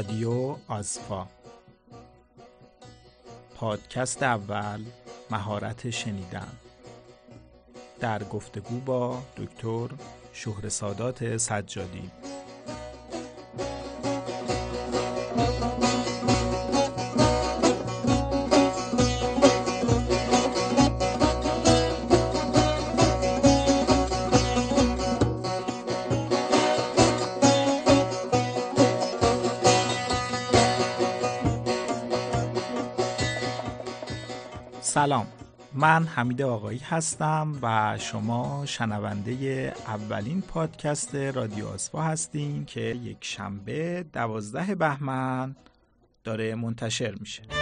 رادیو آزفا. پادکست اول مهارت شنیدن. در گفتگو با دکتر شهر سادات سجادی. من حمید آقایی هستم و شما شنونده اولین پادکست رادیو آسفا هستین که یک شنبه دوازده بهمن داره منتشر میشه.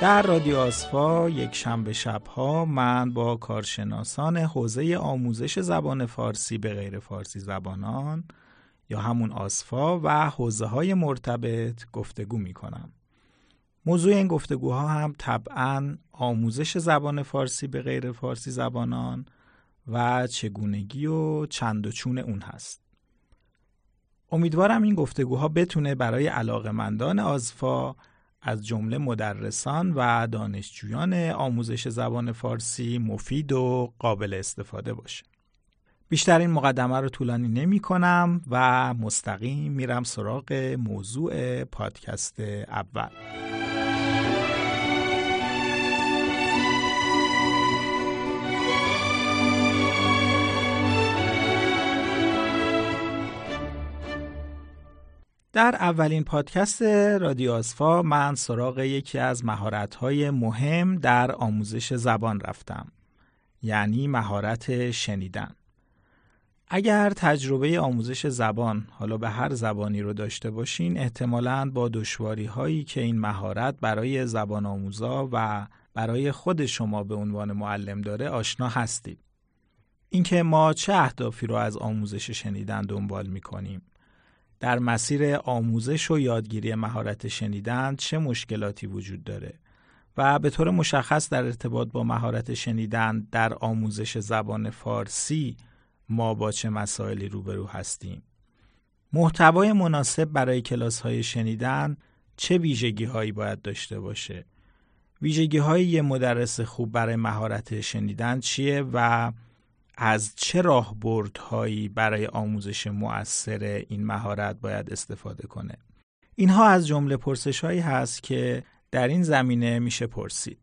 در رادیو آسفا یک شنبه شبها من با کارشناسان حوزه آموزش زبان فارسی به غیر فارسی زبانان یا همون آسفا و حوزه های مرتبط گفتگو می کنم. موضوع این گفتگوها هم طبعا آموزش زبان فارسی به غیر فارسی زبانان و چگونگی و چند و چون اون هست. امیدوارم این گفتگوها بتونه برای علاقمندان آزفا از جمله مدرسان و دانشجویان آموزش زبان فارسی مفید و قابل استفاده باشه. بیشتر این مقدمه رو طولانی نمی کنم و مستقیم میرم سراغ موضوع پادکست اول. در اولین پادکست رادیو آسفا من سراغ یکی از مهارت‌های مهم در آموزش زبان رفتم یعنی مهارت شنیدن. اگر تجربه آموزش زبان حالا به هر زبانی رو داشته باشین احتمالاً با دشواری هایی که این مهارت برای زبان آموزا و برای خود شما به عنوان معلم داره آشنا هستید. اینکه ما چه اهدافی رو از آموزش شنیدن دنبال می کنیم در مسیر آموزش و یادگیری مهارت شنیدن چه مشکلاتی وجود داره و به طور مشخص در ارتباط با مهارت شنیدن در آموزش زبان فارسی ما با چه مسائلی روبرو هستیم؟ محتوای مناسب برای کلاس های شنیدن چه ویژگی هایی باید داشته باشه؟ ویژگی های یه مدرس خوب برای مهارت شنیدن چیه و از چه راهبردهایی برای آموزش مؤثر این مهارت باید استفاده کنه؟ اینها از جمله پرسش هایی هست که در این زمینه میشه پرسید.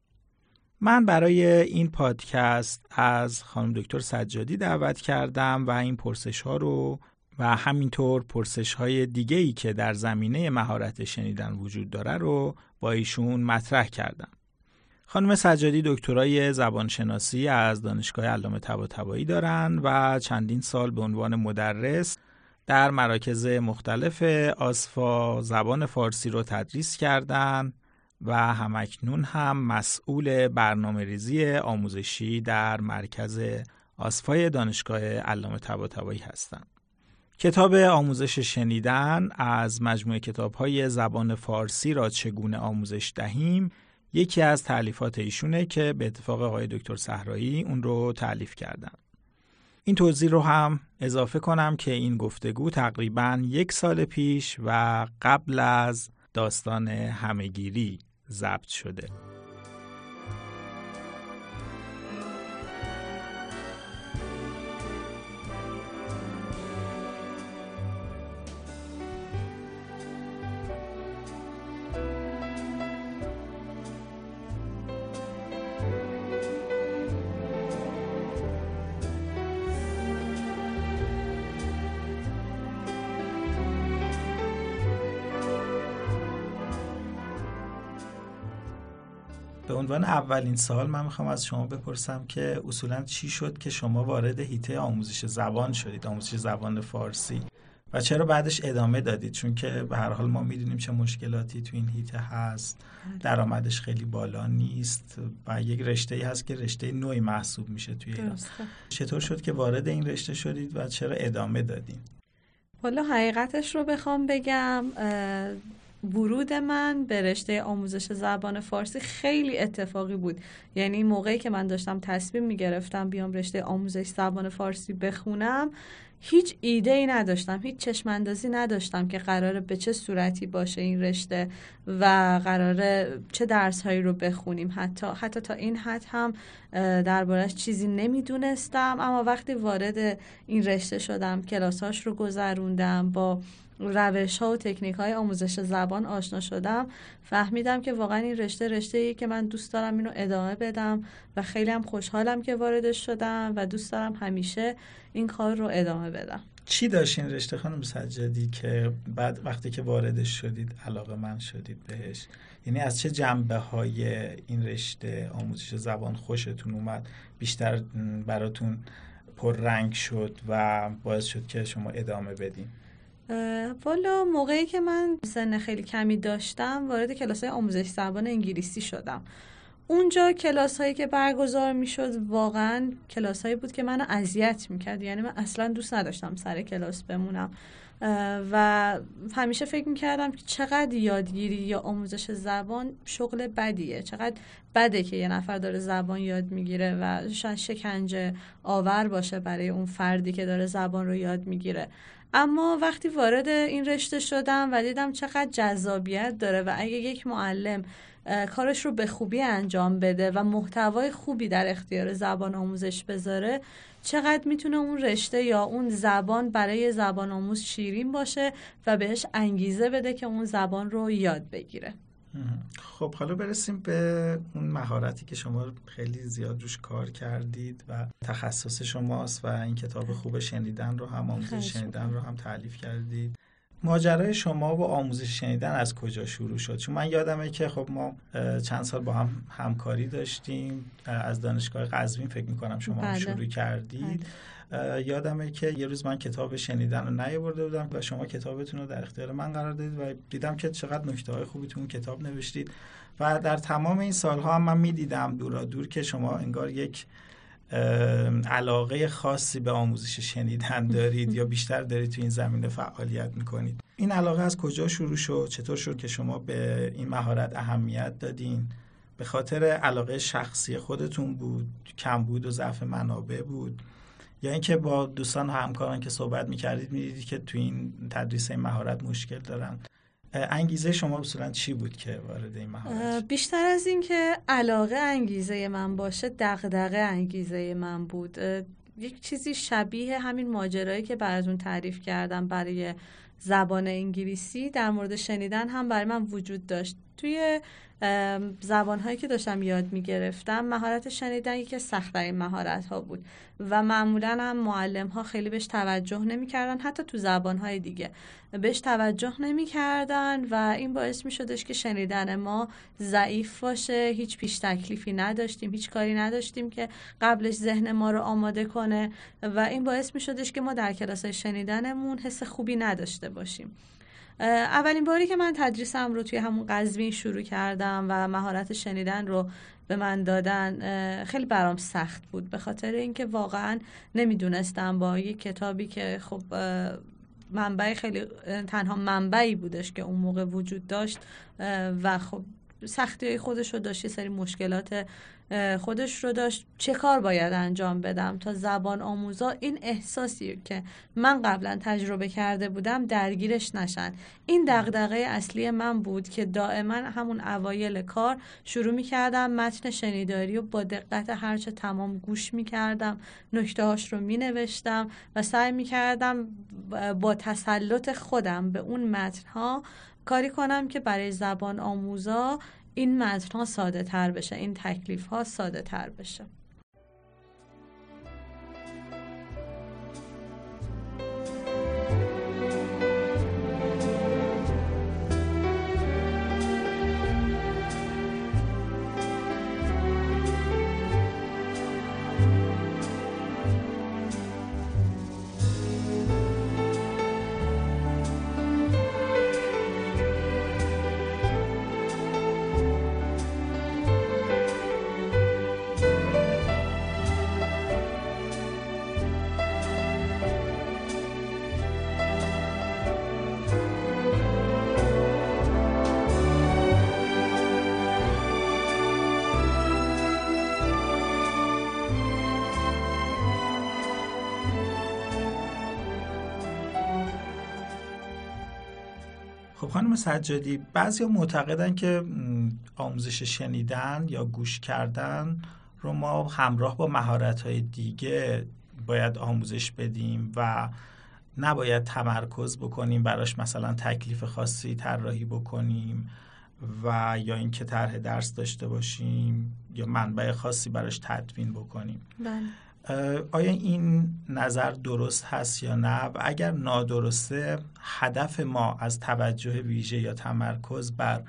من برای این پادکست از خانم دکتر سجادی دعوت کردم و این پرسش ها رو و همینطور پرسش های دیگه ای که در زمینه مهارت شنیدن وجود داره رو با ایشون مطرح کردم. خانم سجادی دکترای زبانشناسی از دانشگاه علامه طباطبایی دارند و چندین سال به عنوان مدرس در مراکز مختلف آسفا زبان فارسی رو تدریس کردند و همکنون هم مسئول برنامه ریزی آموزشی در مرکز آسفای دانشگاه علامه طباطبایی هستند. کتاب آموزش شنیدن از مجموعه کتاب‌های زبان فارسی را چگونه آموزش دهیم یکی از تعلیفات ایشونه که به اتفاق آقای دکتر صحرایی اون رو تعلیف کردن. این توضیح رو هم اضافه کنم که این گفتگو تقریبا یک سال پیش و قبل از داستان همهگیری ضبط شده. عنوان اولین سال من می‌خوام از شما بپرسم که اصولا چی شد که شما وارد هیته آموزش زبان شدید آموزش زبان فارسی؟ و چرا بعدش ادامه دادید؟ چون که به هر حال ما می‌دونیم چه مشکلاتی تو این هیته هست درآمدش خیلی بالا نیست و یک رشته ای هست که رشته نوعی محسوب میشه توی ایران. چطور شد که وارد این رشته شدید و چرا ادامه دادین؟ حالا حقیقتش رو بخوام بگم ورود من به رشته آموزش زبان فارسی خیلی اتفاقی بود. یعنی موقعی که من داشتم تصمیم می‌گرفتم بیام رشته آموزش زبان فارسی بخونم هیچ ایده ای نداشتم هیچ چشماندازی نداشتم که قراره به چه صورتی باشه این رشته و قراره چه درس هایی رو بخونیم. حتی حتی تا این حد هم دربارش چیزی نمی‌دونستم اما وقتی وارد این رشته شدم کلاساش رو گذروندم با روش ها و تکنیک های آموزش زبان آشنا شدم. فهمیدم که واقعا این رشته رشته ای که من دوست دارم اینو ادامه بدم و خیلی هم خوشحالم که واردش شدم و دوست دارم همیشه این کار رو ادامه بدم. چی داشت این رشته خانم سجادی که بعد وقتی که واردش شدید علاقه من شدید بهش؟ یعنی از چه جنبه های این رشته آموزش زبان خوشتون اومد؟ بیشتر براتون پر رنگ شد و باعث شد که شما ادامه بدین؟ والا موقعی که من سن خیلی کمی داشتم وارد کلاس های آموزش زبان انگلیسی شدم. اونجا کلاس هایی که برگزار می شد واقعا کلاس هایی بود که منو اذیت می‌کرد. یعنی من اصلا دوست نداشتم سر کلاس بمونم. و همیشه فکر می‌کردم که چقدر یادگیری یا آموزش زبان شغل بدیه. چقدر بده که یه نفر داره زبان یاد می‌گیره و شاید شکنجه آور باشه برای اون فردی که داره زبان رو یاد می‌گیره. اما وقتی وارد این رشته شدم و دیدم چقدر جذابیت داره و اگه یک معلم کارش رو به خوبی انجام بده و محتوای خوبی در اختیار زبان آموزش بذاره چقدر می‌تونه اون رشته یا اون زبان برای زبان آموز شیرین باشه و بهش انگیزه بده که اون زبان رو یاد بگیره. خب حالا برسیم به اون مهارتی که شما خیلی زیاد روش کار کردید و تخصص شماست و این کتاب خوب شنیدن رو هم آموزش شنیدن رو هم تعلیف کردید. ماجرای شما با آموزش شنیدن از کجا شروع شد؟ چون من یادمه که خب ما چند سال با هم همکاری داشتیم. از دانشگاه قزوین فکر می‌کنم شما هم بله. شروع کردید. بله. یادمه که یه روز من کتاب شنیدن رو نیاورده بودم و شما کتابتون رو در اختیار من قرار دادید و دیدم که چقدر نکته های خوبی تو اون کتاب نوشتید. و در تمام این سالها هم من می‌دیدم دورا دور که شما انگار یک علاقه خاصی به آموزش شنیدن دارید یا بیشتر دارید تو این زمینه فعالیت می‌کنید. این علاقه از کجا شروع شد؟ چطور شد که شما به این مهارت اهمیت دادین؟ به خاطر علاقه شخصی خودتون بود کم بود و ضعف منابع بود؟ یا اینکه با دوستان و همکاران که صحبت می‌کردید می‌دیدید که تو این تدریس این مهارت مشکل دارن. انگیزه شما اصولا چی بود که وارد این مهارت بیشتر از اینکه علاقه انگیزه من باشه دغدغه انگیزه من بود. یک چیزی شبیه همین ماجرایی که براتون تعریف کردم برای زبان انگلیسی در مورد شنیدن هم برای من وجود داشت. توی زبانهایی که داشتم یاد می‌گرفتم مهارت شنیدن یکی سختترین مهارت ها بود و معمولا هم معلم ها خیلی بهش توجه نمی‌کردن حتی تو زبانهای دیگه. بهش توجه نمی‌کردن و این باعث می شدش که شنیدن ما ضعیف باشه. هیچ پیش تکلیفی نداشتیم هیچ کاری نداشتیم که قبلش ذهن ما رو آماده کنه و این باعث می شدش که ما در کلاس شنیدنمون حس خوبی نداشته باشیم. اولین باری که من تدریسم رو توی همون قزوین شروع کردم و مهارت شنیدن رو به من دادن خیلی برام سخت بود. به خاطر اینکه واقعا نمی‌دونستم با یک کتابی که خب منبع خیلی تنها منبعی بودش که اون موقع وجود داشت و خب سختی های خودش رو داشت یه سری مشکلات خودش رو داشت. چه کار باید انجام بدم؟ تا زبان آموزا این احساسی که من قبلا تجربه کرده بودم درگیرش نشن. این دغدغه اصلی من بود که دائما همون اوایل کار شروع می کردم متن شنیداری و با دقت هرچه تمام گوش می کردم نکته هاش رو می نوشتم و سعی می کردم با تسلط خودم به اون متن ها کاری کنم که برای زبان آموزا این متن ها ساده تر بشه این تکلیف ها ساده تر بشه. خب خانم سجادی بعضی معتقدن که آموزش شنیدن یا گوش کردن رو ما همراه با مهارت های دیگه باید آموزش بدیم و نباید تمرکز بکنیم براش مثلا تکلیف خاصی طراحی بکنیم و یا اینکه طرح درس داشته باشیم یا منبع خاصی براش تدوین بکنیم بله. آیا این نظر درست هست یا نه؟ و اگر نادرسته هدف ما از توجه ویژه یا تمرکز بر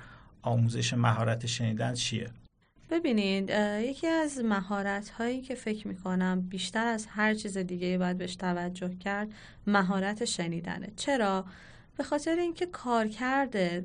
آموزش مهارت شنیدن چیه؟ ببینید یکی از مهارت هایی که فکر می‌کنم بیشتر از هر چیز دیگه باید بهش توجه کرد مهارت شنیدنه. چرا؟ به خاطر اینکه کارکرد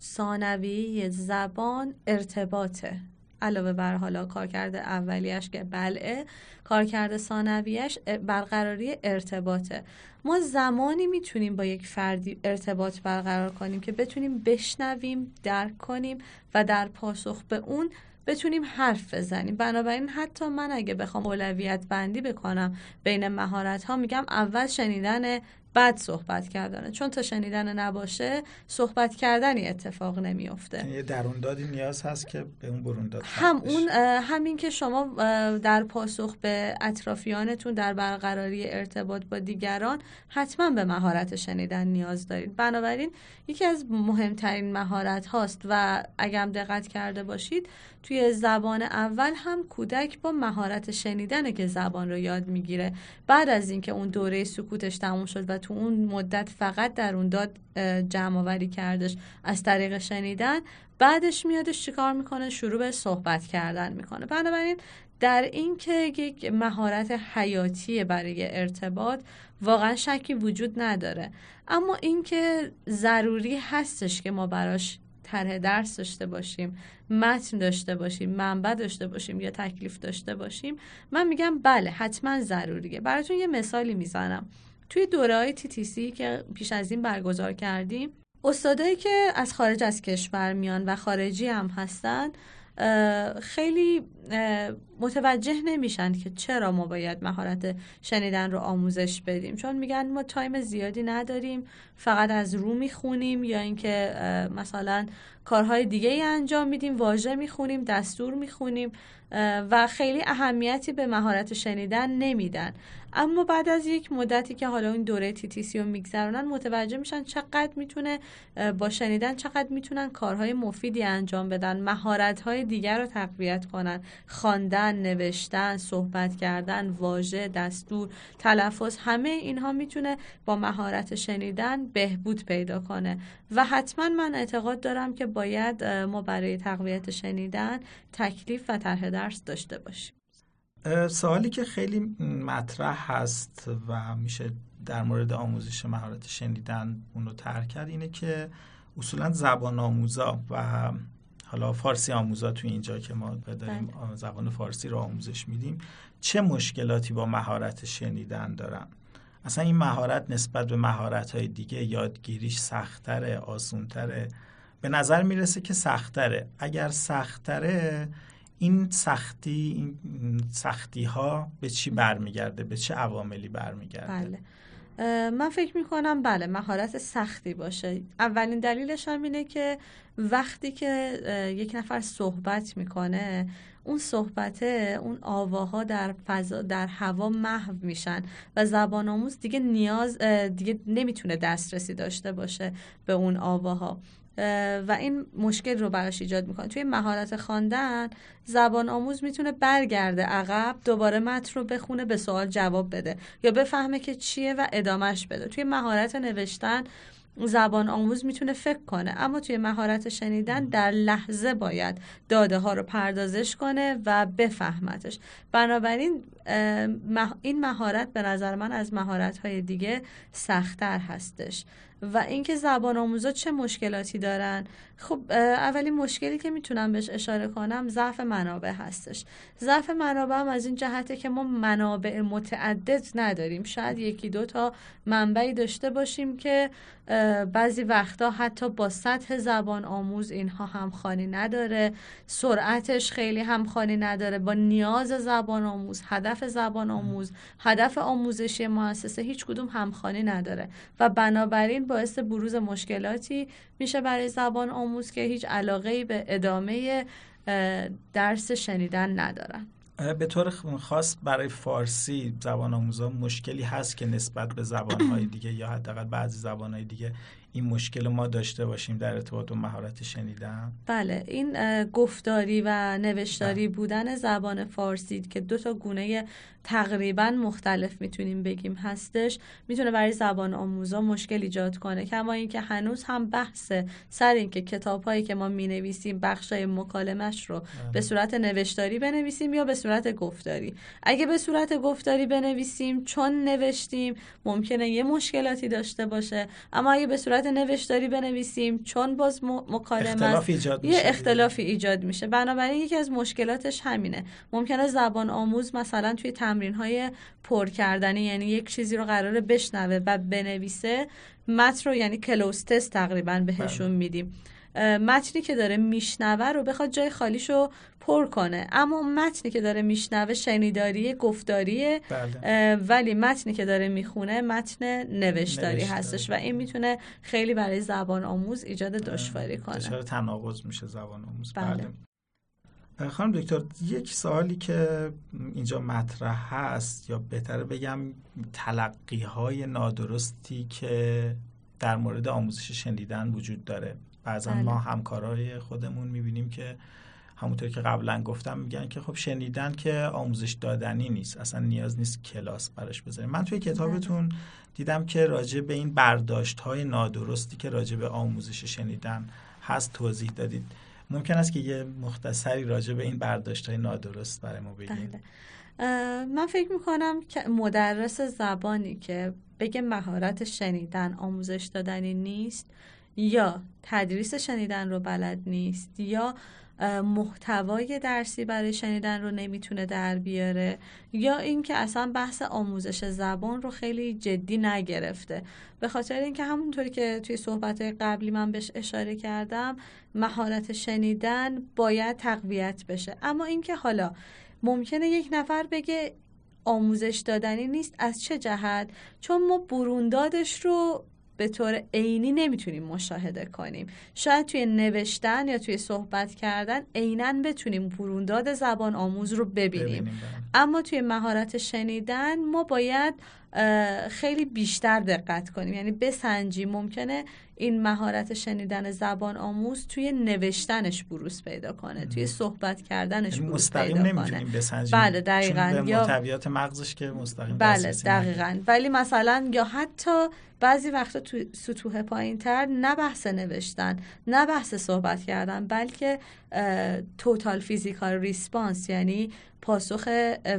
ثانویه زبان ارتباطه. علاوه بر حالا کارکرد اولیش که بلعه کارکرد ثانویش برقراری ارتباطه. ما زمانی می‌تونیم با یک فردی ارتباط برقرار کنیم که بتونیم بشنویم درک کنیم و در پاسخ به اون بتونیم حرف بزنیم. بنابراین حتی من اگه بخوام اولویت بندی بکنم بین مهارت ها میگم اول شنیدن بعد صحبت کردنه چون تا شنیدن نباشه صحبت کردنی اتفاق نمیفته یعنی یه درون دادی نیاز هست که به اون برون داد هم اون همین که شما در پاسخ به اطرافیانتون در برقراری ارتباط با دیگران حتما به مهارت شنیدن نیاز دارید. بنابراین یکی از مهمترین مهارت هاست و اگر دقت کرده باشید توی زبان اول هم کودک با مهارت شنیدنه که زبان رو یاد می‌گیره. بعد از اینکه اون دوره سکوتش تموم شد و تو اون مدت فقط در اون داد جمع آوری کردش از طریق شنیدن بعدش میادش چیکار می‌کنه؟ شروع به صحبت کردن می‌کنه. بنابراین در این که یک مهارت حیاتی برای ارتباط واقعا شکی وجود نداره. اما اینکه ضروری هستش که ما براش طرح درس داشته باشیم متن داشته باشیم منبع داشته باشیم یا تکلیف داشته باشیم من میگم بله حتما ضروریه براتون یه مثالی می‌زنم. توی دوره های تی که پیش از این برگزار کردیم استادایی که از خارج از کشور میان و خارجی هم هستن خیلی متوجه نمیشن که چرا ما باید مهارت شنیدن رو آموزش بدیم. چون میگن ما تایم زیادی نداریم فقط از رو می‌خونیم یا اینکه مثلا کارهای دیگه ای انجام میدیم واژه می‌خونیم دستور می‌خونیم و خیلی اهمیتی به مهارت شنیدن نمیدن. اما بعد از یک مدتی که حالا این دوره تی رو میگذرونن متوجه میشن چقدر می‌تونه با شنیدن چقدر می‌تونن کارهای مفیدی انجام بدن مهارت های دیگر رو تقویت کنن. خواندن نوشتن صحبت کردن واژه دستور تلفظ همه اینها می‌تونه با مهارت شنیدن بهبود پیدا کنه. و حتما من اعتقاد دارم که باید ما برای تقویت شنیدن تکلیف و طرح درس داشته باشیم. سوالی که خیلی مطرح هست و میشه در مورد آموزش مهارت شنیدن اون رو ترک کرد اینه که اصولا زبان آموزا و حالا فارسی آموزا تو اینجا که ما داریم بله. زبان فارسی رو آموزش میدیم چه مشکلاتی با مهارت شنیدن دارن؟ اصلا این مهارت نسبت به مهارت های دیگه یادگیریش سختره آسونتره؟ به نظر می‌رسه که سختره اگر سختره این سختی این سختی ها به چی برمیگرده؟ به چه عواملی برمیگرده؟ بله. من فکر می‌کنم بله مهارت سختی باشه. اولین دلیلش هم اینه که وقتی که یک نفر صحبت می‌کنه اون صحبته اون آواها در فضا در هوا محو میشن و زبان آموز دیگه نیاز دیگه نمی‌تونه دسترسی داشته باشه به اون آواها. و این مشکل رو براش ایجاد می‌کنه. توی مهارت خواندن زبان آموز می‌تونه برگرده عقب دوباره متن رو بخونه به سوال جواب بده یا بفهمه که چیه و ادامش بده. توی مهارت نوشتن زبان آموز می‌تونه فکر کنه. اما توی مهارت شنیدن در لحظه باید داده ها رو پردازش کنه و بفهمتش. بنابراین این مهارت به نظر من از مهارت های دیگه سختتر هستش. و اینکه زبان آموزا چه مشکلاتی دارن؟ خب اولین مشکلی که می‌تونم بهش اشاره کنم ضعف منابع هستش. ضعف منابع هم از این جهته که ما منابع متعدد نداریم. شاید یکی دو تا منبعی داشته باشیم که بعضی وقتا حتی با سطح زبان آموز اینها همخوانی نداره. سرعتش خیلی همخوانی نداره. با نیاز زبان آموز هدف زبان آموز هدف آموزشی مؤسسه هیچ کدوم همخوانی نداره و بنابراین باعث بروز مشکلاتی میشه برای زبان آموز که هیچ علاقه به ادامه درس شنیدن ندارن به طور خاص برای فارسی زبان آموزا مشکلی هست که نسبت به زبانهای دیگه یا حداقل بعضی زبانهای دیگه این مشکل ما داشته باشیم در ارتباط با مهارت شنیدن بله این گفتاری و نوشتاری بله. بودن زبان فارسی که دو تا گونه تقریبا مختلف می‌تونیم بگیم هستش می‌تونه برای زبان آموزا مشکل ایجاد کنه کما اینکه هنوز هم بحث سر اینکه کتاب هایی که ما می‌نویسیم بخشای مکالمش رو به بله. صورت نوشتاری بنویسیم یا به صورت گفتاری اگه به صورت گفتاری بنویسیم چون نوشتیم ممکنه یه مشکلاتی داشته باشه اما اگه به صورت نوشتاری بنویسیم چون باز مکالمه یه اختلافی ایجاد میشه. بنابراین یکی از مشکلاتش همینه. ممکنه زبان آموز مثلا توی تمرین های پر کردنی یعنی یک چیزی رو قراره بشنوه و بنویسه متن رو یعنی کلوستس تقریبا بهشون بله. میدیم. متنی که داره میشنوه رو بخواد جای خالیشو پر کنه اما متنی که داره میشنوه شنیداری گفتاریه بله. ولی متنی که داره می‌خونه متن نوشتاری, هستش و این می‌تونه خیلی برای زبان آموز ایجاد دشواری کنه دچار تناقض میشه زبان آموز بله. بله. خانم دکتر یک سوالی که اینجا مطرح هست یا بهتره بگم تلقی های نادرستی که در مورد آموزش شنیدن وجود داره بعضا بله. ما همکارای خودمون می‌بینیم که همونطور که قبلا گفتم میگن که خب شنیدن که آموزش دادنی نیست اصلا نیاز نیست کلاس براش بذاریم من توی کتابتون بله. دیدم که راجع به این برداشت های نادرستی که راجع به آموزش شنیدن هست توضیح دادید ممکن است که یه مختصری راجع به این برداشت های نادرست برای ما بگید بله. من فکر می‌کنم که مدرس زبانی که بگه مهارت شنیدن آموزش دادنی نیست یا تدریس شنیدن رو بلد نیست یا محتوای درسی برای شنیدن رو نمی‌تونه در بیاره یا اینکه اصلا بحث آموزش زبان رو خیلی جدی نگرفته. به خاطر اینکه همونطوری که توی صحبت قبلی من بهش اشاره کردم مهارت شنیدن باید تقویت بشه. اما اینکه حالا ممکنه یک نفر بگه آموزش دادنی نیست از چه جهت؟ چون ما بروندادش رو به طور عینی نمی‌تونیم مشاهده کنیم شاید توی نوشتن یا توی صحبت کردن عینا بتونیم برونداد زبان آموز رو ببینیم, بله. اما توی مهارت شنیدن ما باید خیلی بیشتر دقت کنیم. یعنی بسنجیم. ممکنه این مهارت شنیدن زبان آموز توی نوشتنش بروز پیدا کنه. توی صحبت کردنش یعنی بروز پیدا کنه. بسنجیم. بله دقیقاً. یا مغزش که مستقیم بله دقیقاً. ولی مثلا یا حتی بعضی وقتا تو سطوح پایین تر نه بحث نوشتن نه بحث صحبت کردن بلکه توتال فیزیکال ریسپانس یعنی پاسخ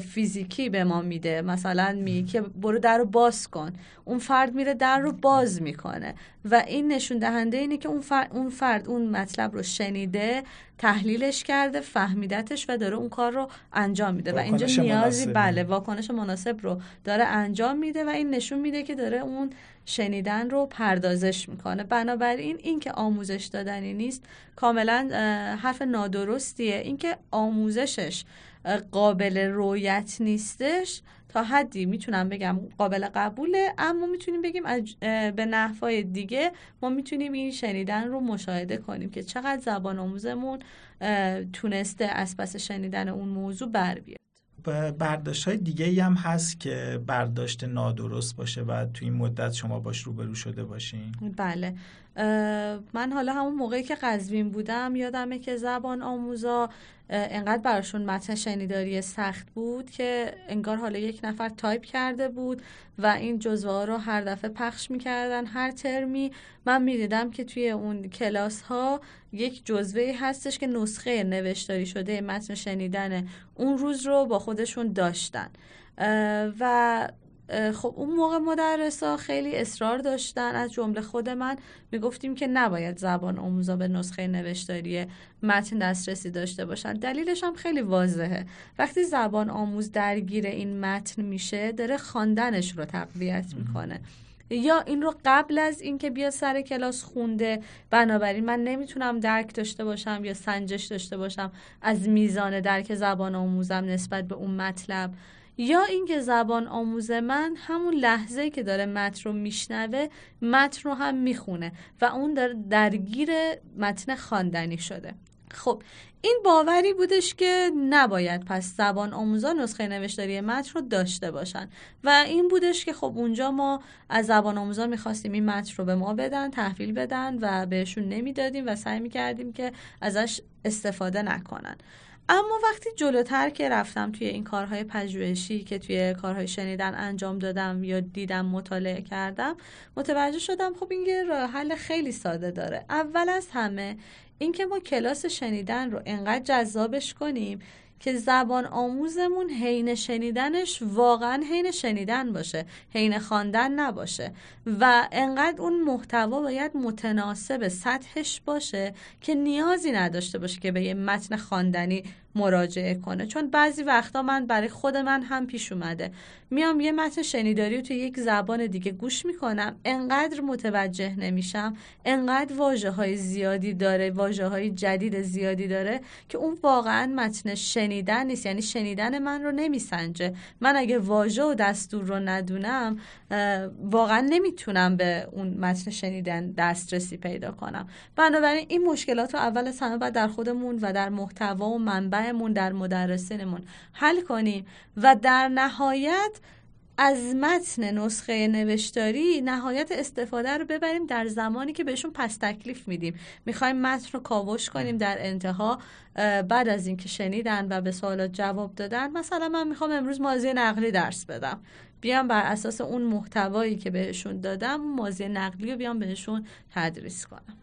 فیزیکی به ما میده. مثلا می که برو در رو باز کن. اون فرد میره در رو باز می‌کنه. و این نشون دهنده اینه که اون فرد, اون فرد اون مطلب رو شنیده تحلیلش کرده فهمیدتش و داره اون کار رو انجام میده. و اینجا نیازی بله واکنش مناسب رو داره انجام میده و این نشون میده که داره اون شنیدن رو پردازش می‌کنه. بنابراین این که آموزش دادنی نیست کاملا حرف نادرستیه. اینکه آموزشش قابل رویت نیستش تا حدی می‌تونم بگم قابل قبوله اما می‌تونیم بگیم به نحوای دیگه ما می‌تونیم این شنیدن رو مشاهده کنیم که چقدر زبان آموزمون تونسته از پس شنیدن اون موضوع بر بیاد. برداشت های دیگه ای هم هست که برداشت نادرست باشه و تو این مدت شما باش روبرو شده باشین. بله. من حالا همون موقعی که قزوین بودم یادمه که زبان آموزا انقدر براشون متن شنیداری سخت بود که انگار حالا یک نفر تایپ کرده بود و این جزوه رو هر دفعه پخش می‌کردن. هر ترمی من می‌دیدم که توی اون کلاس ها یک جزوه هستش که نسخه نوشتاری شده متن شنیدن اون روز رو با خودشون داشتن. و خب اون موقع مدرسا خیلی اصرار داشتن از جمله خود من. می‌گفتیم که نباید زبان آموزا به نسخه نوشتاری متن دسترسی داشته باشن. دلیلش هم خیلی واضحه. وقتی زبان آموز درگیر این متن میشه داره خواندنش رو تقویت می‌کنه. یا این رو قبل از اینکه بیاد سر کلاس خونده. بنابراین من نمی‌تونم درک داشته باشم یا سنجش داشته باشم از میزان درک زبان آموزم نسبت به اون مطلب. یا اینکه زبان آموز من همون لحظه که داره متن رو میشنوه متن رو هم می‌خونه و اون داره درگیر متن خواندنی شده. خب این باوری بودش که نباید پس زبان آموزا نسخه نوشتاری متن رو داشته باشن و این بودش که خب اونجا ما از زبان آموزا می‌خواستیم این متن رو به ما بدن تحویل بدن و بهشون نمی‌دادیم و سعی می‌کردیم که ازش استفاده نکنن. اما وقتی جلوتر که رفتم توی این کارهای پژوهشی که توی کارهای شنیدن انجام دادم یا دیدم مطالعه کردم متوجه شدم خب این یه راه حل خیلی ساده داره. اول از همه اینکه ما کلاس شنیدن رو انقدر جذابش کنیم که زبان آموزمون حین شنیدنش واقعا حین شنیدن باشه حین خواندن نباشه. و انقدر اون محتوا باید متناسب سطحش باشه که نیازی نداشته باشه که به یه متن خواندنی مراجعه کنه. چون بعضی وقتا من برای خود من هم پیش اومده. میام یه متن شنیداری توی یک زبان دیگه گوش می‌کنم. انقدر متوجه نمیشم. انقدر واجه های زیادی داره واجه های جدید زیادی داره که اون واقعا متن شنیدن نیست. یعنی شنیدن من رو نمیسنجه. من اگه واژه و دستور رو ندونم واقعا نمی‌تونم به اون متن شنیدن دسترسی پیدا کنم. بنابراین این مشکلات رو اول از همه باید در خودمون و در محتوا و منبعمون در مدرسینمون حل کنیم. و در نهایت از متن نسخه نوشتاری نهایت استفاده رو ببریم در زمانی که بهشون پس تکلیف میدیم. می‌خوایم متن رو کاوش کنیم در انتها بعد از اینکه شنیدن و به سوالات جواب دادن. مثلا من می‌خوام امروز مازی نقلی درس بدم. بیام بر اساس اون محتوایی که بهشون دادم مازی نقلی رو بیام بهشون تدریس کنم.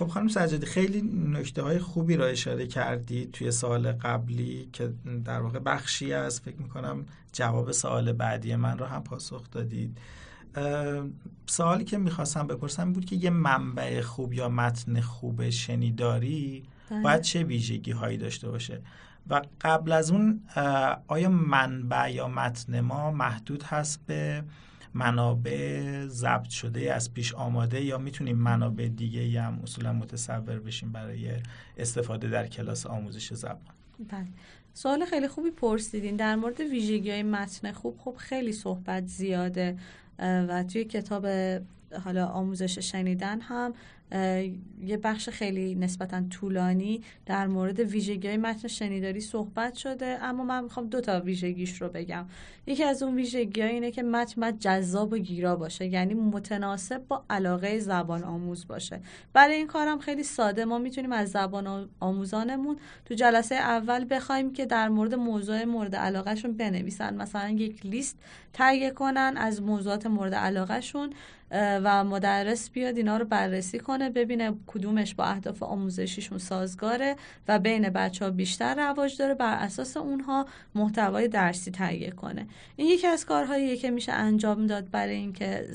خب خانم سجادی خیلی نکته های خوبی را اشاره کردی توی سوال قبلی که در واقع بخشی از فکر می‌کنم جواب سوال بعدی من رو هم پاسخ دادید سوالی که می‌خواستم بپرسم بود که یه منبع خوب یا متن خوب شنیداری بله. باید چه ویژگی هایی داشته باشه و قبل از اون آیا منبع یا متن ما محدود هست به منابع ضبط شده از پیش آماده یا می‌تونیم منابع دیگه هم اصولا متصور بشیم برای استفاده در کلاس آموزش زبان؟ بله. سوال خیلی خوبی پرسیدین. در مورد ویژگی های متن خوب خب خیلی صحبت زیاده و توی کتاب حالا آموزش شنیدن هم یه بخش خیلی نسبتا طولانی در مورد ویژگی های متن شنیداری صحبت شده اما من می‌خوام دو تا ویژگیش رو بگم. یکی از اون ویژگی اینه که متن جذاب و گیرا باشه یعنی متناسب با علاقه زبان آموز باشه. برای این کارم خیلی ساده. ما می‌تونیم از زبان آموزانمون تو جلسه اول بخوایم که در مورد موضوع مورد علاقهشون بنویسن. مثلا یک لیست تهیه کنن از موضوعات مورد علاقهشون. و مدرس بیاد اینا رو بررسی کنه ببینه کدومش با اهداف آموزشیشون سازگاره و بین بچه ها بیشتر رواج داره بر اساس اونها محتوای درسی تهیه کنه. این یکی از کارهاییه که میشه انجام داد برای اینکه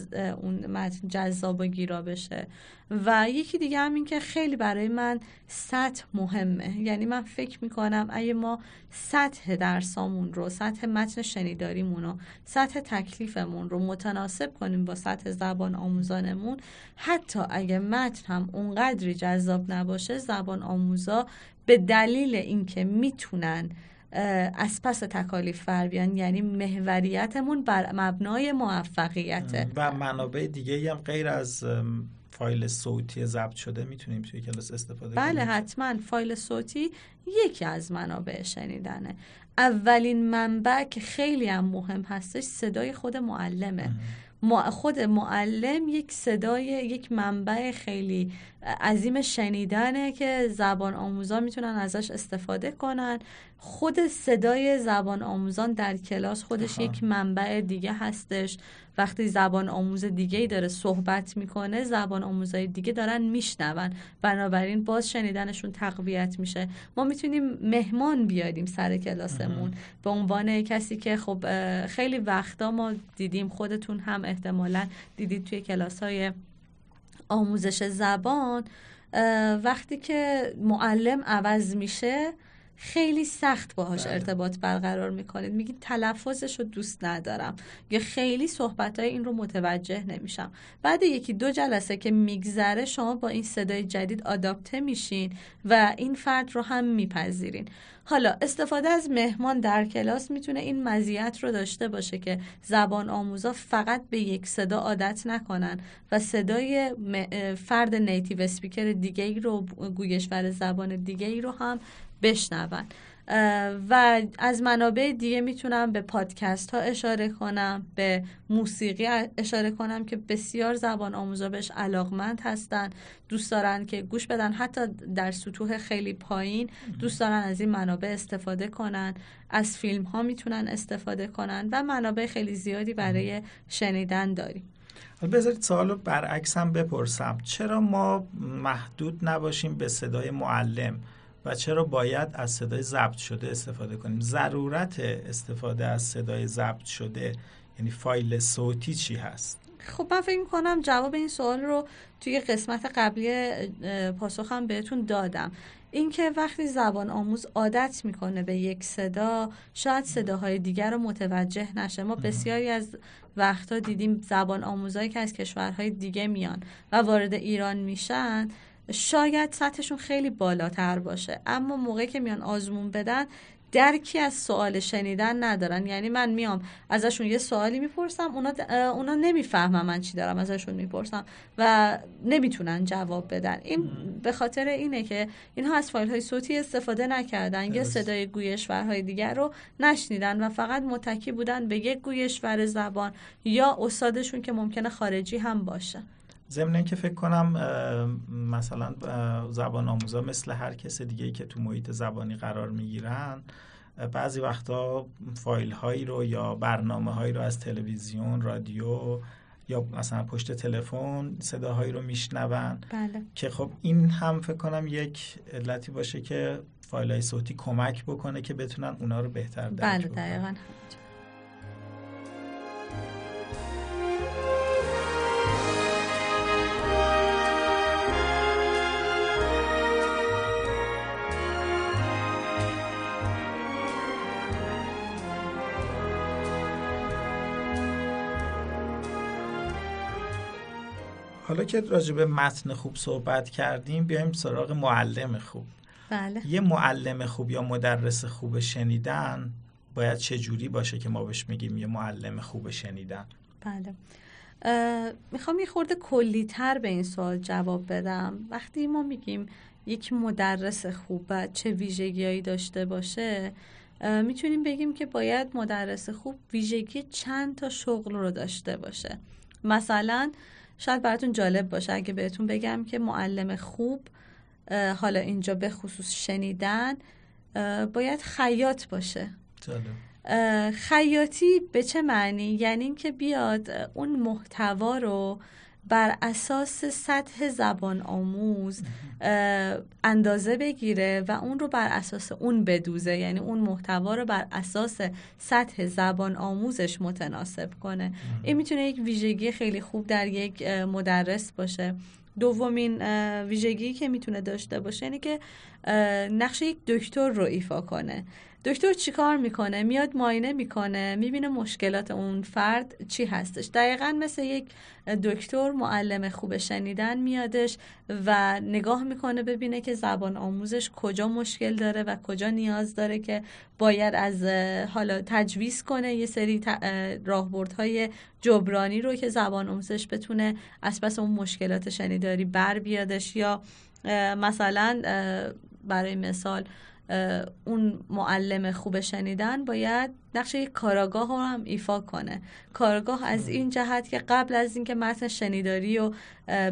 اون متن جذاب و گیرا بشه. و یکی دیگه هم این که خیلی برای من سطح مهمه. یعنی من فکر می‌کنم اگه ما سطح درسامون رو سطح متن شنیداریمون رو سطح تکلیفمون رو متناسب کنیم با سطح زبان آموزانمون حتی اگه متن هم اونقدری جذاب نباشه زبان آموزا به دلیل اینکه می‌تونن از پس تکالیف بر بیان یعنی محوریتمون بر مبنای موفقیته. و منابع دیگه هم غیر از فایل صوتی ضبط شده می‌تونیم توی کلاس استفاده بله کنیم؟ بله حتما. فایل صوتی یکی از منابع شنیدنه. اولین منبع که خیلی هم مهم هستش صدای خود معلمه. خود معلم یک صدای یک منبع خیلی عظیم شنیدنه که زبان آموزان می‌تونن ازش استفاده کنن. خود صدای زبان آموزان در کلاس خودش یک منبع دیگه هستش. وقتی زبان آموز دیگه ای داره صحبت می‌کنه زبان آموزای دیگه دارن میشنون. بنابراین باز شنیدنشون تقویت میشه. ما می‌تونیم مهمان بیاریم سر کلاسمون. به عنوان کسی که خب خیلی وقتا ما دیدیم خودتون هم احتمالا دیدید توی کلاس های آموزش زبان وقتی که معلم عوض میشه خیلی سخت باهاش بله. ارتباط برقرار می‌کنید. میگید تلفظش رو دوست ندارم. یا خیلی صحبت های این رو متوجه نمیشم. بعد یکی دو جلسه که میگذره شما با این صدای جدید آداپته میشین و این فرد رو هم میپذیرین. حالا استفاده از مهمان در کلاس می‌تونه این مزیت رو داشته باشه که زبان آموزا فقط به یک صدا عادت نکنن و صدای فرد نیتیو اسپیکر دیگه ای رو گویشور زبان دیگه ای رو هم بشنون. و از منابع دیگه می‌تونم به پادکست ها اشاره کنم به موسیقی اشاره کنم که بسیار زبان آموزا بهش علاقمند هستن دوست دارن که گوش بدن حتی در سطوح خیلی پایین دوست دارن از این منابع استفاده کنن از فیلم ها می‌تونن استفاده کنن و منابع خیلی زیادی برای شنیدن داریم. بذارید سوال رو برعکس هم بپرسم. چرا ما محدود نباشیم به صدای معلم؟ و چرا باید از صدای ضبط شده استفاده کنیم؟ ضرورت استفاده از صدای ضبط شده یعنی فایل صوتی چی هست؟ خب من فکر کنم جواب این سوال رو توی قسمت قبلی پاسخم بهتون دادم. اینکه وقتی زبان آموز عادت می‌کنه به یک صدا شاید صداهای دیگر رو متوجه نشه. ما بسیاری از وقتا دیدیم زبان آموزهایی که از کشورهای دیگه میان و وارد ایران میشن شاید سطحشون خیلی بالاتر باشه. اما موقعی که میان آزمون بدن درکی از سوال شنیدن ندارن. یعنی من میام ازشون یه سوالی می‌پرسم اونا, اونا نمی‌فهمن من چی دارم ازشون می‌پرسم و نمی‌تونن جواب بدن. این به خاطر اینه که اینها از فایل های صوتی استفاده نکردن. یه صدای گویشورهای دیگر رو نشنیدن و فقط متکی بودن به یک گویشور زبان یا استادشون که ممکنه خارجی هم باشه. ضمن که فکر کنم مثلا زبان آموزا مثل هر کس دیگه که تو محیط زبانی قرار می‌گیرن بعضی وقتا فایل هایی رو یا برنامه هایی رو از تلویزیون رادیو یا مثلا پشت تلفن صداهایی رو میشنون. بله. که خب این هم فکر کنم یک علتی باشه که فایل های صوتی کمک بکنه که بتونن اونا رو بهتر درک بله دقیقا حالا که راجع به متن خوب صحبت کردیم بیایم سراغ معلم خوب. بله. یه معلم خوب یا مدرس خوب شنیدن باید چه جوری باشه که ما بهش میگیم یه معلم خوب شنیدن؟ بله. می‌خوام یه خورده کلی تر به این سوال جواب بدم. وقتی ما میگیم یک مدرس خوب باید چه ویژگیهایی داشته باشه می‌تونیم بگیم که باید مدرس خوب ویژگی چند تا شغل رو داشته باشه. مثلا شاید براتون جالب باشه اگه بهتون بگم که معلم خوب حالا اینجا به خصوص شنیدن باید خیاط باشه خیاطی به چه معنی؟ یعنی اینکه بیاد اون محتوا رو بر اساس سطح زبان آموز اندازه بگیره و اون رو بر اساس اون بدوزه یعنی اون محتوا رو بر اساس سطح زبان آموزش متناسب کنه. این می‌تونه یک ویژگی خیلی خوب در یک مدرس باشه. دومین ویژگی که می‌تونه داشته باشه اینه که نقش یک دکتر رو ایفا کنه. دکتر چیکار می‌کنه؟ میاد ماینه می‌کنه می‌بینه مشکلات اون فرد چی هستش. دقیقا مثل یک دکتر معلم خوب شنیدن میادش و نگاه می‌کنه ببینه که زبان آموزش کجا مشکل داره و کجا نیاز داره که باید از حالا تجویز کنه یه سری راهبردهای جبرانی رو که زبان آموزش بتونه از پس اون مشکلات شنیداری بر بیادش یا مثلا برای مثال اون معلم خوب شنیدن باید نقش یک کاراگاه رو هم ایفا کنه. کارگاه از این جهت که قبل از اینکه متن شنیداری رو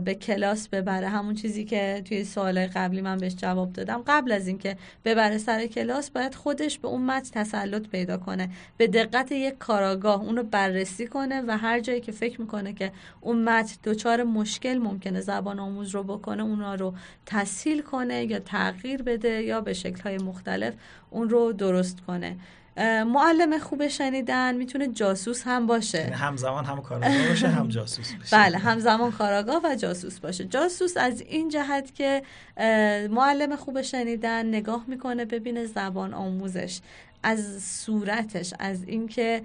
به کلاس ببره همون چیزی که توی سوال قبلی من بهش جواب دادم قبل از اینکه ببره سر کلاس باید خودش به اون متن تسلط پیدا کنه. به دقت یک کاراگاه اون رو بررسی کنه و هر جایی که فکر می‌کنه که اون متن دچار مشکل ممکنه زبان آموز رو بکنه اونا رو تسهیل کنه یا تغییر بده یا به شکلهای مختلف اون رو درست کنه. معلم خوب شنیدن می‌تونه جاسوس هم باشه. یعنی همزمان هم کاراگاه باشه هم جاسوس باشه. بله همزمان کاراگاه و جاسوس باشه. جاسوس از این جهت که معلم خوب شنیدن نگاه می‌کنه ببینه زبان آموزش. از صورتش از اینکه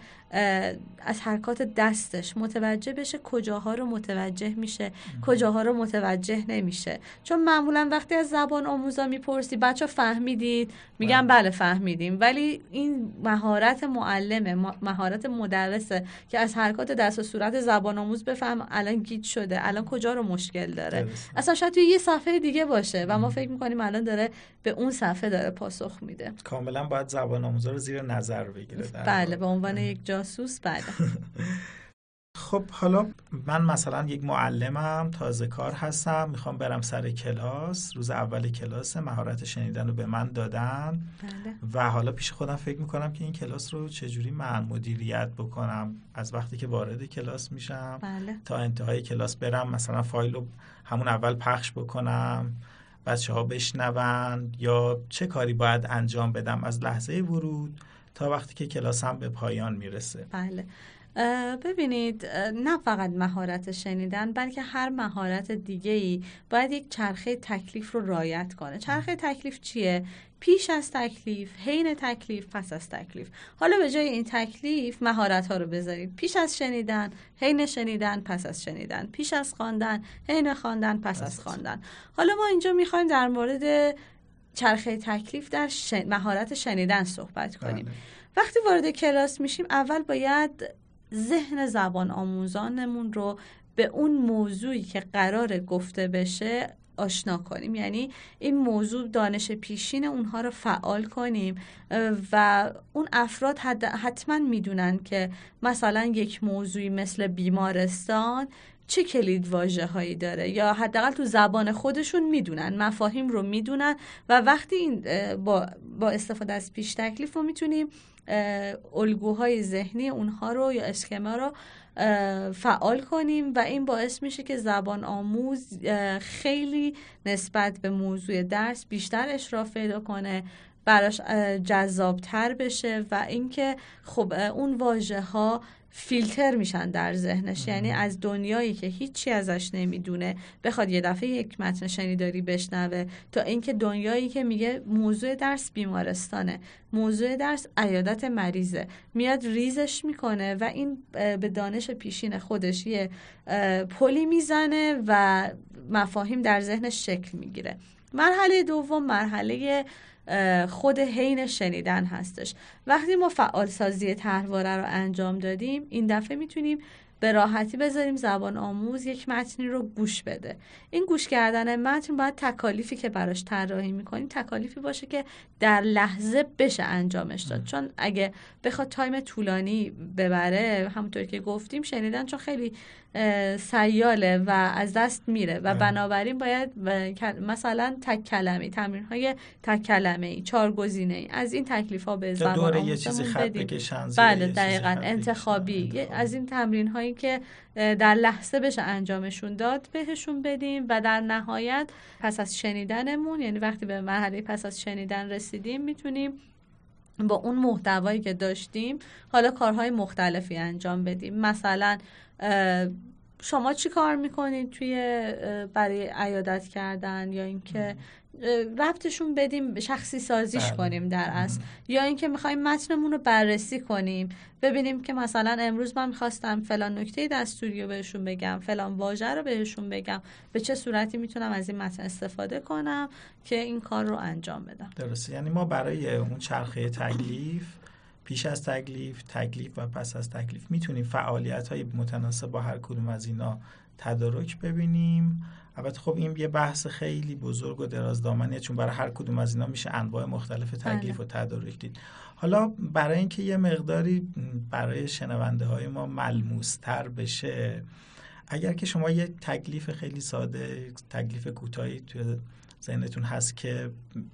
از حرکات دستش متوجه بشه کجاها رو متوجه میشه کجاها رو متوجه نمیشه. چون معمولا وقتی از زبان آموزا می‌پرسی بچه فهمیدید. میگن بله. بله فهمیدیم. ولی این مهارت معلمه مهارت مدرسه که از حرکات دست و صورت زبان آموز بفهم الان گیت شده. الان کجا رو مشکل داره؟ اصلا شاید توی یه صفحه دیگه باشه و ما فکر می‌کنیم الان داره به اون صفحه داره پاسخ میده. کاملا باید زبان رو زیر نظر بگیره بله به عنوان یک جاسوس بله. خب حالا من مثلا یک معلمم تازه کار هستم می‌خوام برم سر کلاس. روز اول کلاس مهارت شنیدن رو به من دادن. بله. و حالا پیش خودم فکر می‌کنم که این کلاس رو چجوری من مدیریت بکنم. از وقتی که وارد کلاس میشم بله. تا انتهای کلاس برم مثلا فایل رو همون اول پخش بکنم. بچه ها بشنون یا چه کاری باید انجام بدم از لحظه ورود تا وقتی که کلاس هم به پایان می‌رسه. بله. ببینید نه فقط مهارت شنیدن بلکه هر مهارت دیگه ای باید یک چرخه تکلیف رو رایت کنه. چرخه تکلیف چیه؟ پیش از تکلیف حین تکلیف پس از تکلیف. حالا به جای این تکلیف مهارت ها رو بذارید پیش از شنیدن حین شنیدن پس از شنیدن. پیش از خواندن حین خواندن پس از خواندن. حالا ما اینجا می‌خوایم در مورد چرخه تکلیف در مهارت شنیدن صحبت کنیم. بله. وقتی وارد کلاس میشیم اول باید ذهن زبان آموزانمون رو به اون موضوعی که قرار گفته بشه آشنا کنیم. یعنی این موضوع دانش پیشین اونها رو فعال کنیم و اون افراد حتما می‌دونن که مثلا یک موضوعی مثل بیمارستان چه کلید واژه هایی داره یا حداقل تو زبان خودشون می‌دونن مفاهیم رو می‌دونن و وقتی این با, با استفاده از پیش تکلیف رو می‌تونیم الگوهای ذهنی اونها رو یا اسکما رو فعال کنیم و این باعث میشه که زبان آموز خیلی نسبت به موضوع درس بیشتر اشراف پیدا کنه براش جذابتر بشه و اینکه خب اون واژه ها فیلتر میشن در ذهنش. یعنی از دنیایی که هیچی ازش نمی‌دونه بخواد یه دفعه یک متن شنیداری بشنوه تا اینکه دنیایی که میگه موضوع درس بیمارستانه. موضوع درس عیادت مریضه. میاد ریزش می‌کنه و این به دانش پیشین خودش یه پلی می‌زنه و مفاهیم در ذهنش شکل می‌گیره. مرحله دوم مرحله خود حین شنیدن هستش. وقتی ما فعال سازی طرحواره رو انجام دادیم این دفعه می‌تونیم به راحتی بذاریم زبان آموز یک متنی رو گوش بده. این گوش کردن متن باید تکالیفی که براش طراحی می‌کنیم تکالیفی باشه که در لحظه بشه انجامش داد. چون اگه بخواد تایم طولانی ببره همونطور که گفتیم شنیدن چون خیلی سیاله و از دست میره و بنابراین باید مثلا تک کلمه تمرین های تک کلمه ای چهار گزینه ای از این تکلیف ها به زبان آموزمون بدیم. بله دقیقا. انتخابی. از این تمرین هایی که در لحظه بشه انجامشون داد بهشون بدیم و در نهایت پس از شنیدنمون یعنی وقتی به مرحله پس از شنیدن رسیدیم می‌تونیم با اون محتوایی که داشتیم حالا کارهای مختلفی انجام بدیم. مثلا شما چی کار می‌کنید توی برای عیادت کردن یا اینکه ربطشون بدیم شخصی سازیش بله. کنیم در اصل. یا اینکه می‌خوایم متنمون رو بررسی کنیم. ببینیم که مثلا امروز من می‌خواستم فلان نکته دستوری رو بهشون بگم فلان واژه رو بهشون بگم. به چه صورتی می‌تونم از این متن استفاده کنم که این کار رو انجام بدم؟ درسته. یعنی ما برای اون چرخه تکلیف پیش از تکلیف تکلیف و پس از تکلیف می‌تونیم فعالیت های متناسب با هر کدوم از اینا تدارک ببینیم البته خب این یه بحث خیلی بزرگ و دراز دامنیه چون برای هر کدوم از اینا میشه انواع مختلف تکلیف بله. و تدارک دید حالا برای اینکه یه مقداری برای شنونده های ما ملموستر بشه اگر که شما یه تکلیف خیلی ساده تکلیف کوتاهی توی ذهنتون هست که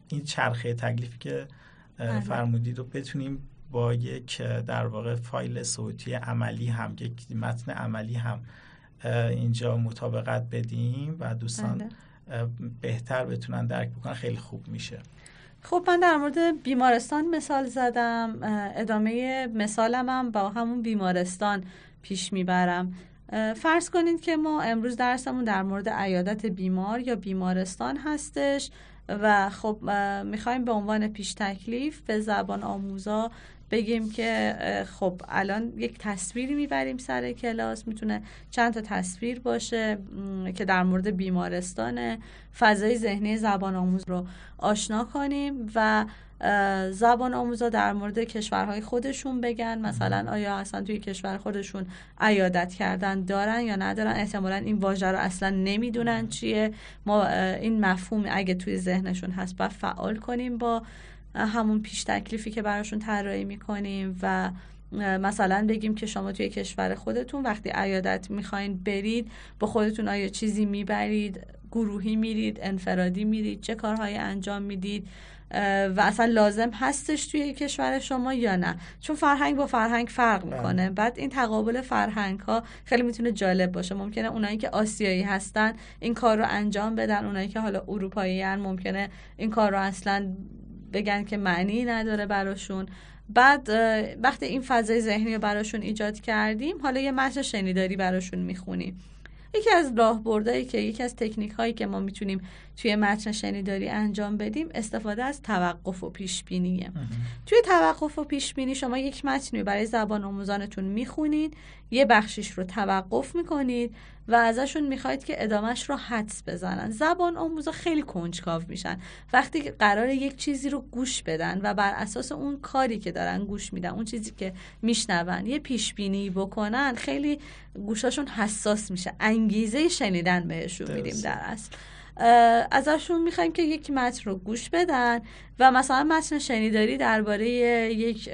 این چرخه تکلیفی که بله. فرمودید رو بتونیم با یک در واقع فایل صوتی عملی هم یک متن عملی هم اینجا مطابقت بدیم و دوستان بله. بهتر بتونن درک بکنن خیلی خوب میشه خب من در مورد بیمارستان مثال زدم ادامه مثالم هم با همون بیمارستان پیش می‌برم فرض کنید که ما امروز درسمون در مورد عیادت بیمار یا بیمارستان هستش و خب می‌خوایم به عنوان پیش تکلیف به زبان آموزا بگیم که خب الان یک تصویری می‌بریم سر کلاس می‌تونه چند تا تصویر باشه که در مورد بیمارستان فضای ذهنی زبان آموز رو آشنا کنیم و زبان آموزا در مورد کشورهای خودشون بگن. مثلا آیا اصلا توی کشور خودشون عیادت کردن دارن یا ندارن؟ احتمالا این واژه رو اصلا نمی‌دونن چیه. ما این مفهوم اگه توی ذهنشون هست باید فعال کنیم با همون پیش تکلیفی که براشون طراحی می‌کنیم و مثلا بگیم که شما توی کشور خودتون وقتی عیادت می‌خواین برید با خودتون آیا چیزی می‌برید گروهی میرید انفرادی میرید چه کارهایی انجام می‌دید و اصلا لازم هستش توی کشور شما یا نه؟ چون فرهنگ با فرهنگ فرق می‌کنه. بله. بعد این تقابل فرهنگ ها خیلی می‌تونه جالب باشه. ممکنه اونایی که آسیایی هستن این کار رو انجام بدن اونایی که حالا اروپایی هن ممکنه این کار رو اصلا بگن که معنی نداره براشون. بعد وقتی این فضای ذهنی رو براشون ایجاد کردیم حالا یه متن شنیداری براشون می‌خونیم. یکی از راهبردهایی که یکی از تکنیک هایی که ما می‌تونیم توی متن شنیداری انجام بدیم استفاده از توقف و پیش بینیه توی توقف و پیش بینی شما یک متنی برای زبان آموزانتون می‌خونید یه بخشیش رو توقف می‌کنید و ازشون می‌خواید که ادامش رو حدس بزنن. زبان آموزا خیلی کنجکاو میشن. وقتی قرار یک چیزی رو گوش بدن و بر اساس اون کاری که دارن گوش میدن اون چیزی که میشنون یه پیش بینی بکنن خیلی گوشاشون حساس میشه. انگیزه شنیدن بهشون میدیم در اصل. ازشون می‌خوایم که یک متن رو گوش بدن و مثلا متن شنیداری درباره یک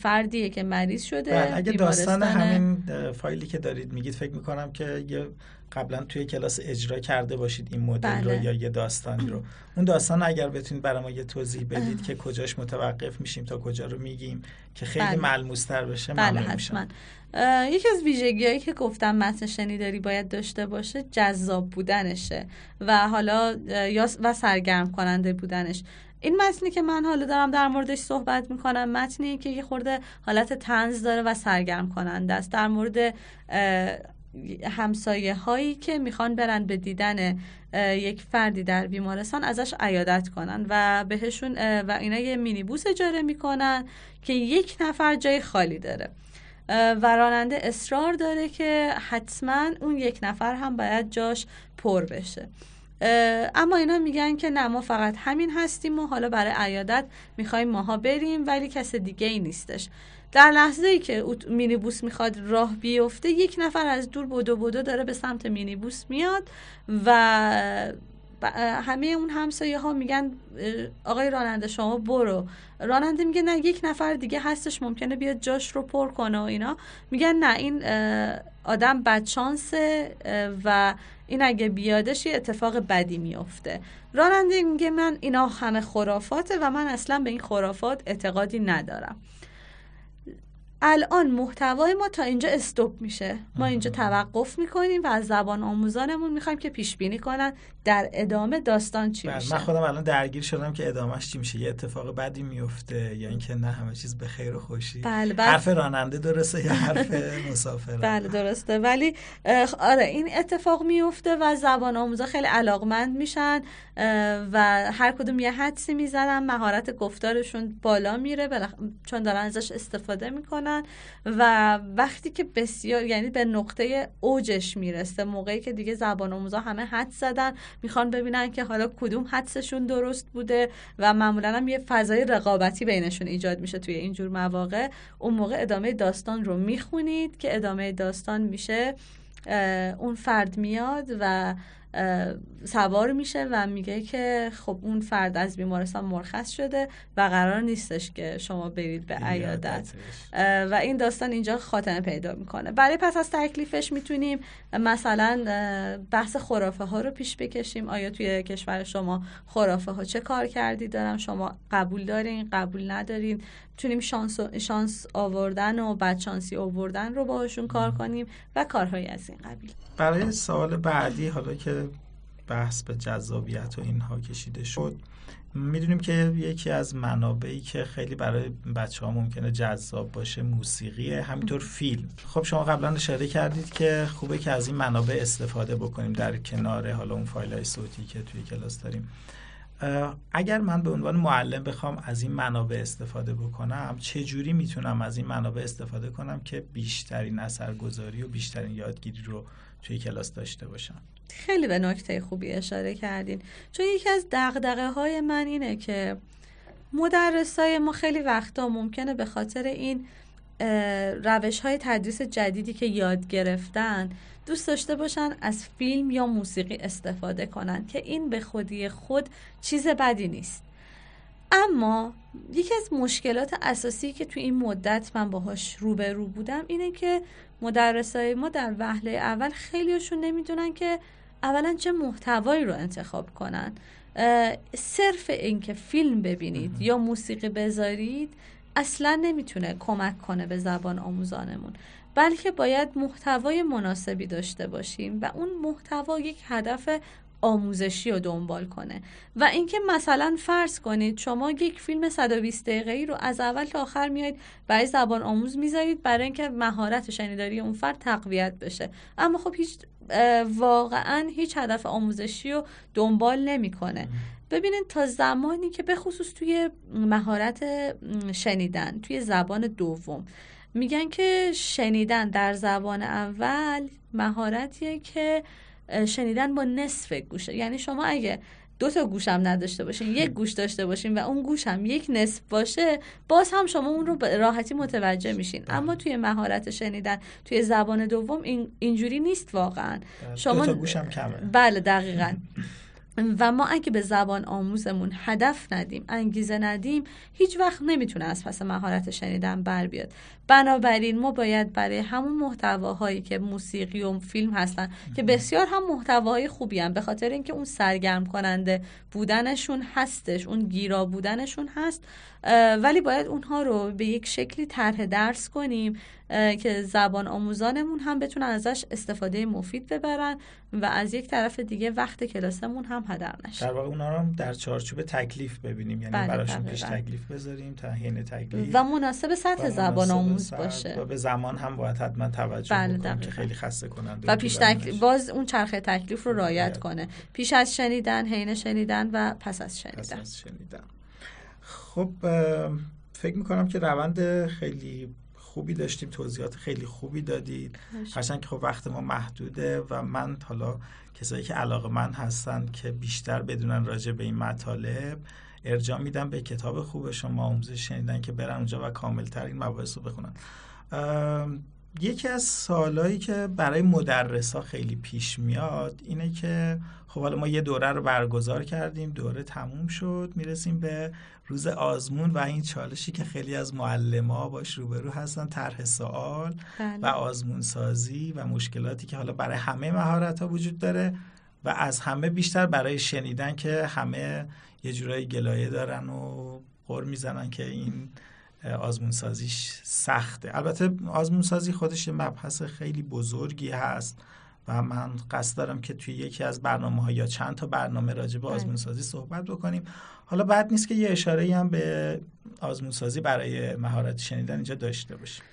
فردیه که مریض شده بله، اگه داستان همین فایلی که دارید میگید فکر می‌کنم که یه قبلا توی کلاس اجرا کرده باشید این مدل بله. رو یا یه داستانی رو. اون داستان اگر بتونید برای ما یه توضیح بدید که کجاش متوقف میشیم تا کجا رو میگیم که خیلی بله. ملموستر بشه بله حتما. یکی از ویژگیهایی که گفتم متن شنیداری باید داشته باشه جذاب بودنشه و حالا یا و سرگرم کننده بودنش. این متنی که من حالا دارم در موردش صحبت می‌کنم متنی که یه خورده حالت تنز داره و سرگرم کننده است. در مورد همسایه هایی که می‌خوان برن به دیدن یک فردی در بیمارستان ازش عیادت کنن و بهشون و اینا یه مینیبوس اجاره می‌کنن که یک نفر جای خالی داره. و راننده اصرار داره که حتما اون یک نفر هم باید جاش پر بشه. اما اینا میگن که نه ما فقط همین هستیم و حالا برای عیادت می‌خوایم ماها بریم ولی کس دیگه ای نیستش. در لحظه ای که مینیبوس می‌خواد راه بیفته یک نفر از دور بودو بودو داره به سمت مینیبوس میاد و همه اون همسایه ها میگن آقای راننده شما برو. راننده میگه نه یک نفر دیگه هستش ممکنه بیاد جاش رو پر کنه و اینا. میگن نه این آدم بدشانسه و این اگه بیادش یه اتفاق بدی میفته. راننده میگه من اینا همه خرافاته و من اصلا به این خرافات اعتقادی ندارم. الان محتوای ما تا اینجا استوب میشه. ما اینجا توقف می‌کنیم و از زبان آموزانمون می‌خوایم که پیش بینی کنن در ادامه داستان چی بله، میشه. من خودم الان درگیر شدم که ادامهش چی میشه. یه اتفاق بدی میفته یا اینکه نه همه چیز به خیر و خوشی. بله بله. حرف راننده درسته یا حرف مسافر بله درسته. ولی آره این اتفاق میفته و زبان آموزا خیلی علاقمند میشن و هر کدوم یه حدسی می‌زنن مهارت گفتارشون بالا میره چون دارن ازش استفاده می‌کنن. می‌کنن و وقتی که بسیار یعنی به نقطه اوجش می‌رسه موقعی که دیگه زبان آموزا همه حد زدن می‌خوان ببینن که حالا کدوم حدسشون درست بوده و معمولا هم یه فضای رقابتی بینشون ایجاد میشه توی اینجور مواقع. اون موقع ادامه داستان رو می‌خونید که ادامه داستان میشه اون فرد میاد و سوار میشه و میگه که خب اون فرد از بیمارستان مرخص شده و قرار نیستش که شما برید به عیادت. و این داستان اینجا خاتمه پیدا می‌کنه. برای پس از تکلیفش می‌تونیم مثلا بحث خرافه ها رو پیش بکشیم. آیا توی کشور شما خرافه ها چه کار کردی دارم شما قبول دارین قبول ندارین. می‌تونیم شانس, شانس آوردن و بدشانسی آوردن رو باهاشون کار کنیم و کارهایی از این قبیل. برای سوال بعدی حالا که بحث به جذابیت و اینها کشیده شد. می‌دونیم که یکی از منابعی که خیلی برای بچه ها ممکنه جذاب باشه موسیقیه همینطور فیلم. خب شما قبلا اشاره کردید که خوبه که از این منابع استفاده بکنیم در کنار حالا اون فایل های صوتی که توی کلاس داریم. اگر من به عنوان معلم بخوام از این منابع استفاده بکنم چه جوری می‌تونم از این منابع استفاده کنم که بیشترین اثرگذاری و بیشترین یادگیری رو توی کلاس داشته باشم. خیلی به نکته خوبی اشاره کردین. چون یکی از دقدقه های من اینه که مدرسای ما خیلی وقتا ممکنه به خاطر این روش های تدریس جدیدی که یاد گرفتن دوست داشته باشن از فیلم یا موسیقی استفاده کنن که این به خودی خود چیز بدی نیست. اما یکی از مشکلات اساسی که تو این مدت من باهاش روبرو بودم اینه که مدرسای ما در وهله اول خیلیشون نمی‌دونن که اولا چه محتوایی رو انتخاب کنن. صرف اینکه فیلم ببینید یا موسیقی بذارید اصلا نمی‌تونه کمک کنه به زبان آموزانمون. بلکه باید محتوای مناسبی داشته باشیم و اون محتوا یک هدف آموزشی رو دنبال کنه. و اینکه مثلا فرض کنید شما یک فیلم 120 دقیقه ای رو از اول تا آخر میایید برای زبان آموز می‌ذارید برای اینکه مهارت شنیداری اون فرد تقویت بشه. اما خب هیچ واقعا هیچ هدف آموزشی رو دنبال نمی‌کنه. ببینید تا زمانی که به خصوص توی مهارت شنیدن توی زبان دوم میگن که شنیدن در زبان اول مهارتیه که شنیدن با نصف گوشه یعنی شما اگه دو تا گوش هم نداشته باشین یک گوش داشته باشین و اون گوش هم یک نصف باشه باز هم شما اون رو راحتی متوجه میشین بله. اما توی مهارت شنیدن توی زبان دوم این اینجوری نیست واقعا بله. شما دو تا گوش هم کمه بله دقیقا و ما اگه به زبان آموزمون هدف ندیم انگیزه ندیم هیچ وقت نمی‌تونه از پس مهارت شنیدن بر بیاد. بنابراین ما باید برای همون محتواهایی که موسیقی و فیلم هستن که بسیار هم محتواهای خوبی هم به خاطر اینکه اون سرگرم کننده بودنشون هستش اون گیرا بودنشون هست ولی باید اونها رو به یک شکلی طرح درس کنیم که زبان آموزانمون هم بتونن ازش استفاده مفید ببرن و از یک طرف دیگه وقت کلاسمون هم هدر نشه. در واقع اونا رو در چارچوب تکلیف ببینیم یعنی بله براشون پیش تکلیف بذاریم تا حین تکلیف و مناسب سطح زبان آموز باشه. و به زمان هم باید حتما توجه بله بکنیم که خیلی خسته کننده و پیش تکلیف باز اون چرخه تکلیف رو رعایت کنه. پیش از شنیدن حین شنیدن و پس از شنیدن, پس از شنیدن. خب فکر می‌کنم که روند خیلی خوبی داشتیم توضیحات خیلی خوبی دادید. هرچند که خب وقت ما محدوده و من حالا کسایی که علاقه من هستن که بیشتر بدونن راجع به این مطالب ارجاع میدم به کتاب خوب شما آموزش شنیدن که برن اونجا و کاملتر این مباحث رو بخونن. یکی از سالهایی که برای مدرس ها خیلی پیش میاد اینه که خب حالا ما یه دوره رو برگزار کردیم دوره تموم شد می‌رسیم به روز آزمون و این چالشی که خیلی از معلم ها باش روبرو هستن طرح سوال بله. و آزمون سازی و مشکلاتی که حالا برای همه مهارت ها وجود داره و از همه بیشتر برای شنیدن که همه یه جورایی گلایه دارن و غور می‌زنن که این آزمون سازیش سخته. البته آزمون سازی خودش یه مبحث خیلی بزرگی هست و من قصد دارم که توی یکی از برنامه ها یا چند تا برنامه راجع به بله. آزمون سازی صحبت بکنیم. حالا بعد نیست که یه اشاره هم به آزمون سازی برای مهارت شنیدن اینجا داشته باشیم.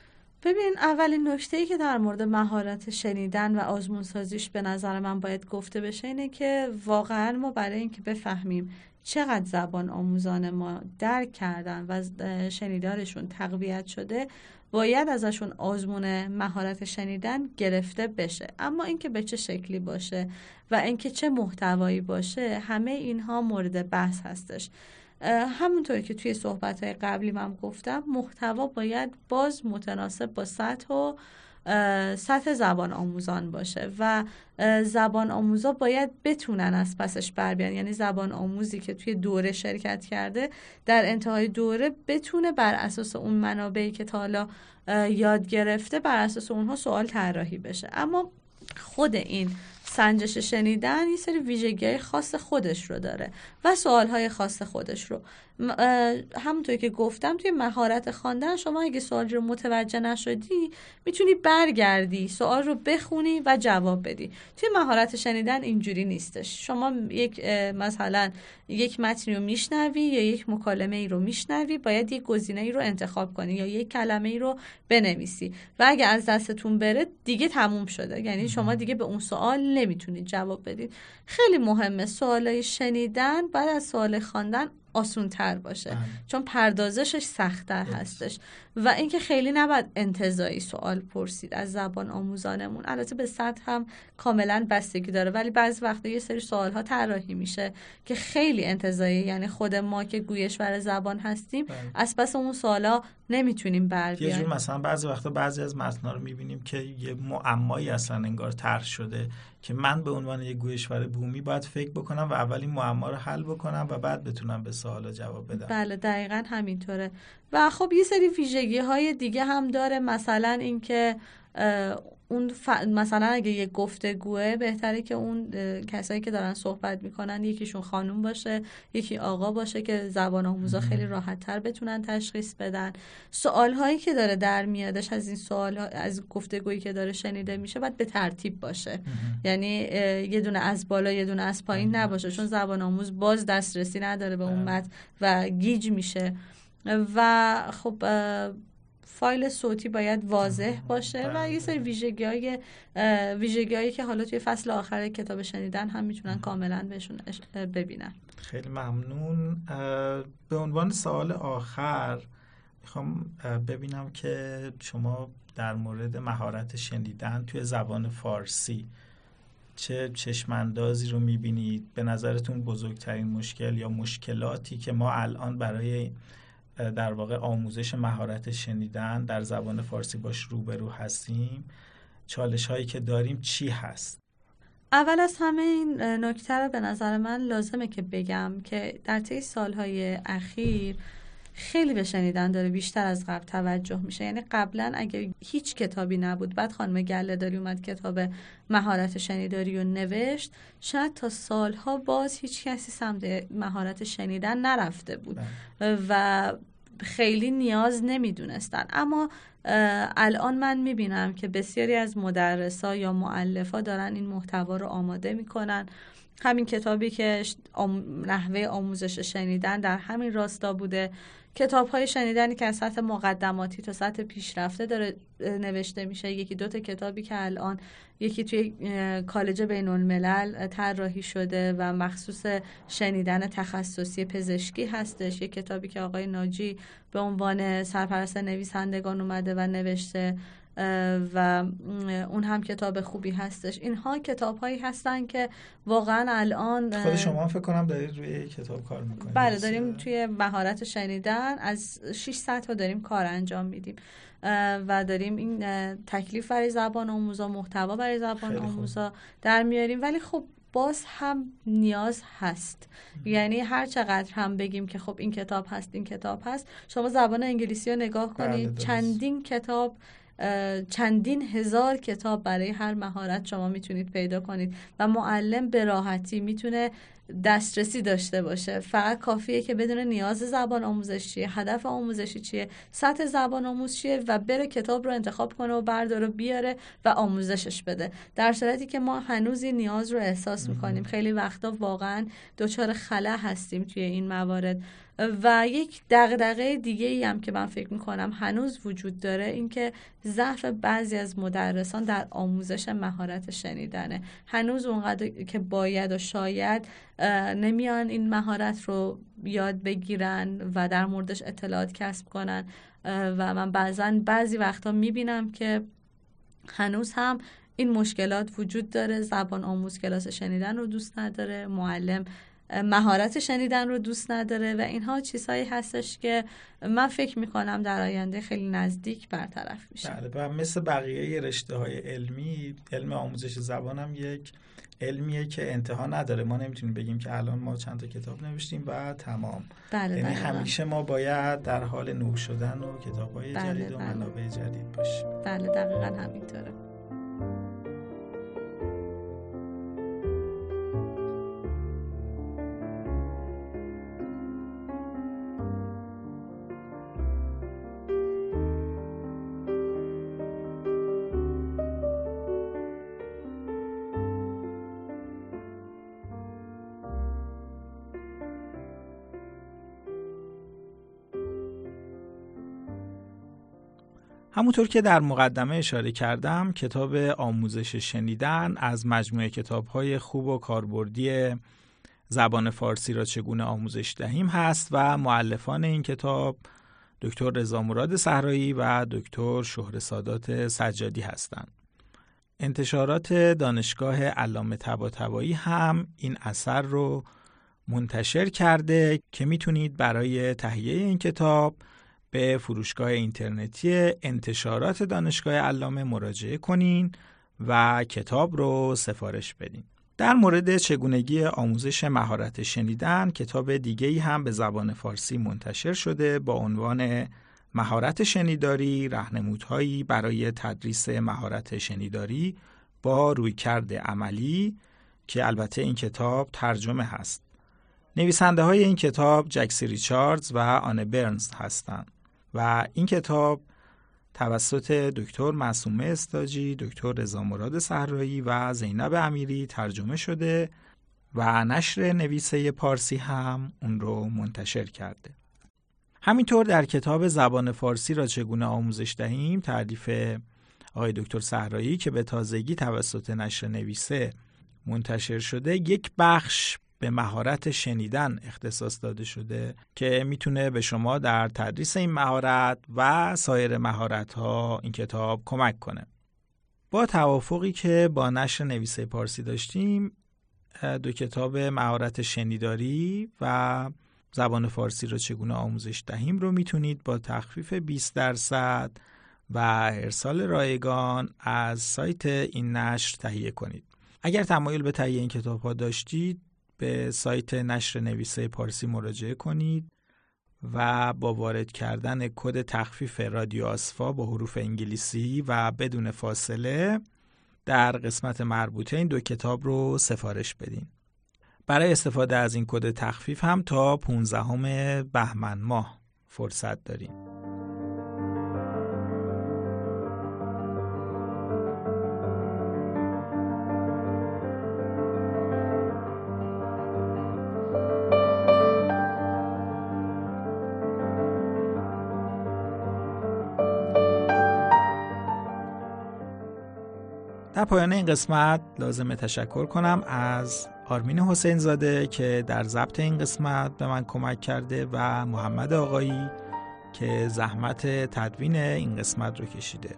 ببین اولین نکته ای که در مورد مهارت شنیدن و آزمون سازیش به نظر من باید گفته بشه اینه که واقعا ما برای اینکه بفهمیم چقدر زبان آموزان ما درک کردن و شنیدارشون تقویت شده باید ازشون آزمون مهارت شنیدن گرفته بشه. اما اینکه به چه شکلی باشه و اینکه چه محتوایی باشه همه اینها مورد بحث هستش. همونطوری که توی صحبت های قبلی من گفتم محتوا باید باز متناسب با سطح و سطح زبان آموزان باشه و زبان آموزا باید بتونن از پسش بر بیان. یعنی زبان آموزی که توی دوره شرکت کرده در انتهای دوره بتونه بر اساس اون منابعی که تا حالا یاد گرفته بر اساس اونها سوال طراحی بشه. اما خود این سنجش شنیدن یه سری ویژگی خاص خودش رو داره و سوال های خاص خودش رو. همونطور که گفتم توی مهارت خواندن شما اگه سوالی رو متوجه نشدی می‌تونی برگردی سوال رو بخونی و جواب بدی. توی مهارت شنیدن اینجوری نیستش. شما یک مثلا یک متنی رو میشنوی یا یک مکالمه ای رو میشنوی باید یک گزینه ای رو انتخاب کنی یا یک کلمه ای رو بنویسی. و اگه از دستتون بره دیگه تموم شده. یعنی شما دیگه به اون سوال نمی‌تونید جواب بدید خیلی مهمه سوالای شنیدن بعد از سوال خواندن آسون تر باشه. بله. چون پردازشش سختتر هستش. و اینکه خیلی نباید انتظایی سوال پرسید از زبان آموزانمون. البته به سطح هم کاملا بستگی داره ولی بعضی وقتا یه سری سوال ها طراحی میشه که خیلی انتظایی یعنی خود ما که گویشور زبان هستیم بله. از پس اون سوالا نمی‌تونیم بر بیایم مثلا بعضی وقتا بعضی از متن‌ها رو می‌بینیم که یه معمایی اصلا انگار طرح شده که من به عنوان یه گویشور بومی باید فکر بکنم و اولی معما رو حل بکنم و بعد بتونم به سوالا جواب بدم. بله دقیقا همینطوره. و خب یه سری ویژگی های دیگه هم داره. مثلا اینکه اون مثلا اگه یه گفتگوه بهتره که اون کسایی که دارن صحبت می‌کنن یکیشون خانوم باشه یکی آقا باشه که زبان آموزا خیلی راحت تر بتونن تشخیص بدن. سوال هایی که داره در میادش از این سوال ها، از گفتگویی که داره شنیده میشه باید به ترتیب باشه. یعنی یه دونه از بالا یه دونه از پایین نباشه چون زبان آموز باز دسترسی نداره به اون بله. متن و گیج میشه. و خب فایل صوتی باید واضح باشه و یه سری ویژگی های ویژگی که حالا توی فصل آخر کتاب شنیدن هم می‌تونن کاملا بهشون ببینن. خیلی ممنون. به عنوان سوال آخر می‌خوام ببینم که شما در مورد مهارت شنیدن توی زبان فارسی چه چشماندازی رو می‌بینید؟ به نظرتون بزرگترین مشکل یا مشکلاتی که ما الان برای در واقع آموزش مهارت شنیدن در زبان فارسی باش روبرو هستیم. چالش هایی که داریم چی هست؟ اول از همه این نکته رو به نظر من لازمه که بگم که در طی سالهای اخیر خیلی به شنیدن داره بیشتر از قبل توجه میشه. یعنی قبلا اگه هیچ کتابی نبود بعد خانم گله داری اومد کتاب مهارت شنیداری رو نوشت شاید تا سالها باز هیچ کسی سمت مهارت شنیدن نرفته بود بله. و خیلی نیاز نمی‌دونستن. اما الان من می‌بینم که بسیاری از مدرسا یا معلفا دارن این محتوا رو آماده می‌کنن. همین کتابی که نحوه آموزش شنیدن در همین راستا بوده. کتاب های شنیدنی که از سطح مقدماتی تا سطح پیشرفته داره نوشته میشه. یکی دو تا کتابی که الان یکی توی کالج بین الملل طراحی شده و مخصوص شنیدن تخصصی پزشکی هستش. یک کتابی که آقای ناجی به عنوان سرپرست نویسندگان اومده و نوشته. و اون هم کتاب خوبی هستش. اینها کتاب هایی هستن که واقعا الان خود شما فکر کنم دارید روی کتاب کار می‌کنید. بله داریم توی مهارت شنیدن از 6 تا داریم کار انجام میدیم. و داریم این تکلیف برای زبان آموزا محتوا برای زبان آموزا در میاریم. ولی خب باز هم نیاز هست. یعنی هر چقدر هم بگیم که خب این کتاب هست این کتاب هست شما زبان انگلیسی رو نگاه بله، کنید. چندین کتاب چندین هزار کتاب برای هر مهارت شما می‌تونید پیدا کنید و معلم به راحتی می‌تونه دسترسی داشته باشه. فقط کافیه که بدون نیاز زبان آموزش چیه هدف آموزشی چیه سطح زبان آموز چیه و بره کتاب رو انتخاب کنه و برداره بیاره و آموزشش بده. در صورتی که ما هنوز این نیاز رو احساس می‌کنیم. خیلی وقتا واقعا دچار خلا هستیم توی این موارد. و یک دغدغه دیگه ای هم که من فکر می‌کنم هنوز وجود داره اینکه ضعف بعضی از مدرسان در آموزش مهارت شنیدنه. هنوز اونقدر که باید و شاید نمیان این مهارت رو یاد بگیرن و در موردش اطلاعات کسب کنن. و من بعضا بعضی وقتا می‌بینم که هنوز هم این مشکلات وجود داره. زبان آموز کلاس شنیدن رو دوست نداره. معلم مهارت شنیدن رو دوست نداره و اینها چیزهایی هستش که من فکر می‌کنم در آینده خیلی نزدیک برطرف میشه. بله و مثل بقیه رشته های علمی علم آموزش زبان هم یک علمیه که انتها نداره. ما نمی‌تونیم بگیم که الان ما چند تا کتاب نوشتیم و تمام. بله یعنی بله همیشه ما باید در حال نوع شدن و کتاب های بله جدید و بله. منابع جدید باشیم. بله دقیقا همینطوره. همونطور که در مقدمه اشاره کردم کتاب آموزش شنیدن از مجموعه کتاب‌های خوب و کاربردی زبان فارسی را چگونه آموزش دهیم هست و معلفان این کتاب دکتر رضا مراد صحرایی و دکتر شهر سادات سجادی هستند. انتشارات دانشگاه علامه طباطبایی هم این اثر رو منتشر کرده که می‌تونید برای تهیه این کتاب به فروشگاه اینترنتی انتشارات دانشگاه علامه مراجعه کنین و کتاب رو سفارش بدین. در مورد چگونگی آموزش مهارت شنیدن کتاب دیگه ای هم به زبان فارسی منتشر شده با عنوان مهارت شنیداری رهنمودهایی برای تدریس مهارت شنیداری با رویکرد عملی که البته این کتاب ترجمه هست. نویسنده های این کتاب جکسی ریچاردز و آنه برنز هستند و این کتاب توسط دکتر معصومه استاجی، دکتر رضا مراد صحرایی و زینب امیری ترجمه شده و نشر نویسه پارسی هم اون رو منتشر کرده. همینطور در کتاب زبان فارسی را چگونه آموزش دهیم تعریف آقای دکتر صحرایی که به تازگی توسط نشر نویسه منتشر شده یک بخش به مهارت شنیدن اختصاص داده شده که می‌تونه به شما در تدریس این مهارت و سایر مهارت ها این کتاب کمک کنه. با توافقی که با نشر نویسه پارسی داشتیم دو کتاب مهارت شنیداری و زبان فارسی رو چگونه آموزش دهیم رو می‌تونید با تخفیف 20 درصد و ارسال رایگان از سایت این نشر تهیه کنید. اگر تمایل به تهیه این کتاب ها داشتید به سایت نشر نویسه پارسی مراجعه کنید و با وارد کردن کد تخفیف رادیو آسفا با حروف انگلیسی و بدون فاصله در قسمت مربوطه این دو کتاب رو سفارش بدین. برای استفاده از این کد تخفیف هم تا 15 بهمن ماه فرصت داریم. در پایان این قسمت لازم تشکر کنم از آرمین حسین زاده که در ضبط این قسمت به من کمک کرده و محمد آقایی که زحمت تدوین این قسمت رو کشیده.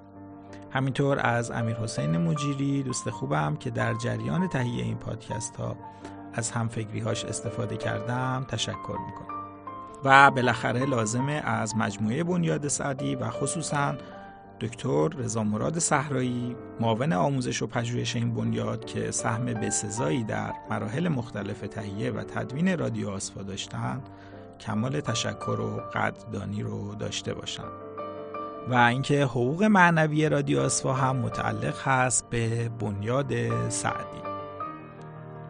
همینطور از امیر حسین مجیری دوست خوبم که در جریان تهیه این پادکست ها از همفکری هاش استفاده کردم تشکر می‌کنم. و بالاخره لازمه از مجموعه بنیاد سعدی و خصوصاً دکتر رضا مراد صحرایی معاون آموزش و پژوهش این بنیاد که سهم بسزایی در مراحل مختلف تهیه و تدوین رادیو آسفا داشتن کمال تشکر و قدردانی رو داشته باشم و اینکه حقوق معنوی رادیو آسفا هم متعلق هست به بنیاد سعدی.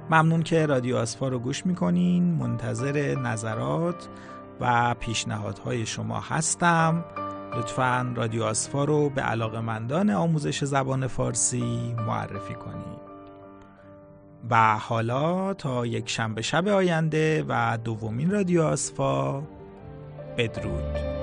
ممنون که رادیو آسفا رو گوش می‌کنین. منتظر نظرات و پیشنهادهای شما هستم. لطفا رادیو آسفا رو به علاقمندان آموزش زبان فارسی معرفی کنید و حالا تا یک شنبه شب آینده و دومین رادیو آسفا بدرود.